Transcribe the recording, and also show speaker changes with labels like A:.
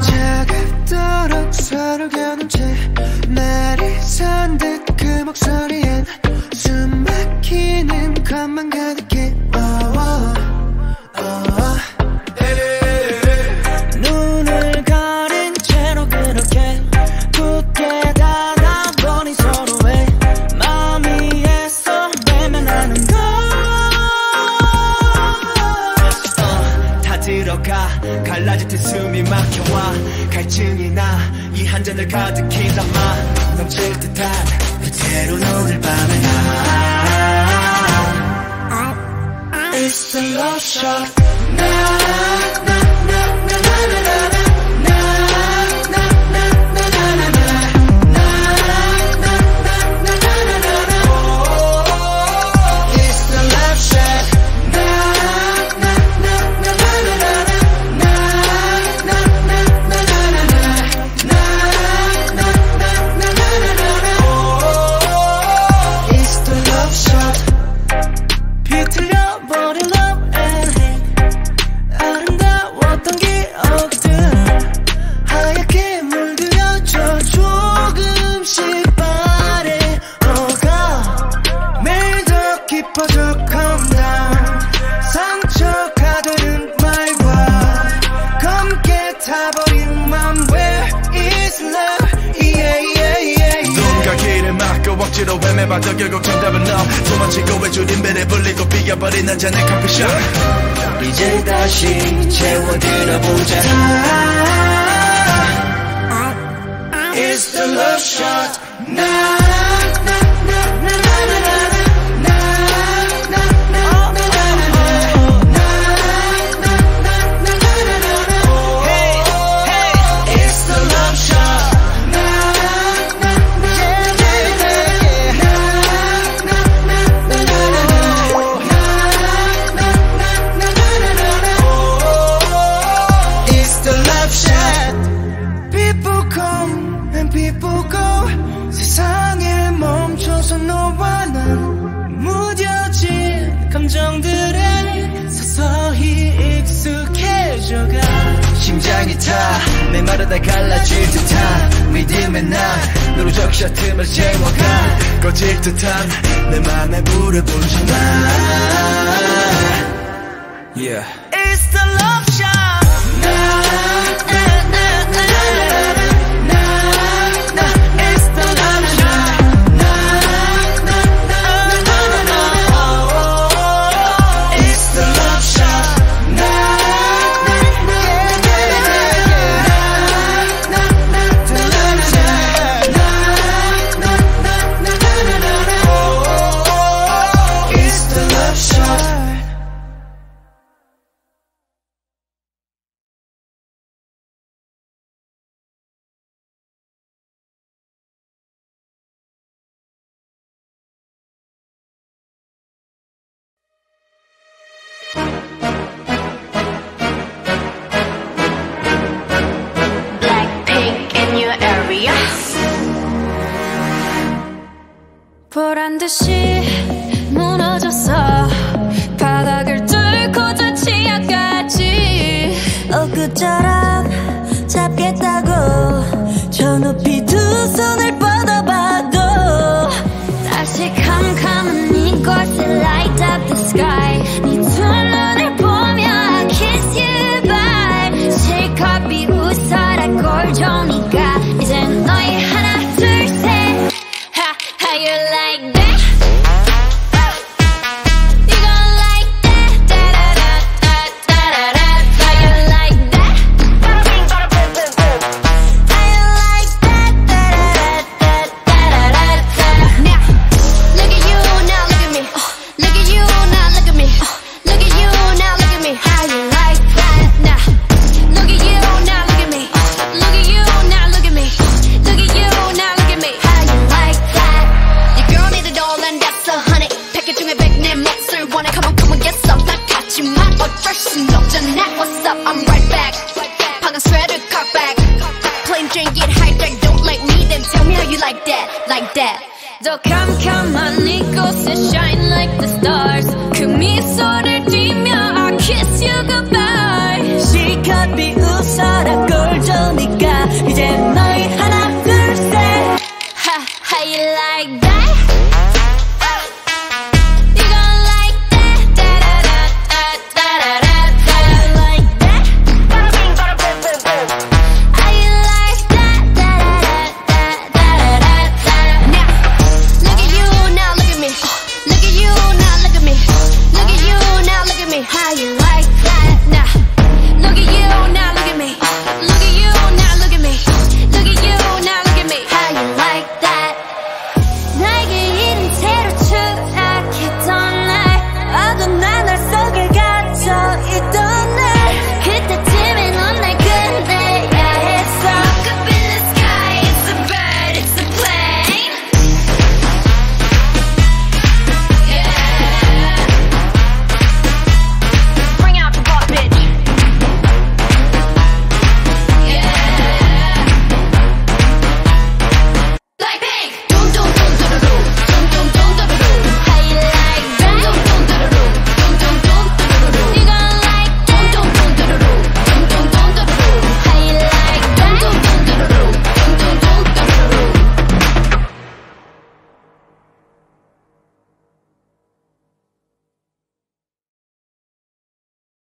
A: 차갑도록 서로 겨눈 채 날이 산듯 그 목소리엔 숨 막히는 것만 가득해 oh. 갈증이 나 이 한 잔을 가득히 담아 넘칠 듯한 그대로는 오늘 밤에 나. It's a love shot.
B: 난 수시로 헤매봐도 결국 정답은 너. 도망치고 외줄인배를 불리고 비겨버린 한잔의 커피숍.
A: 이제 다시 채워들어보자. 차 메마르다 갈라질 듯한 믿음의 난 누르적 셔틈을 채워가
B: 꺼질 듯한 내 맘에 불을 붙여놔 Yeah.
A: It's the love shot.
C: 보란 듯이 무너졌어. 바닥을 뚫고 저 치아까지. 엊그저라 that 더 캄캄한 이곳에 shine like the stars 그 미소를 띠며 I kiss you goodbye 실컷 비웃어라 꼴조니까 이제 너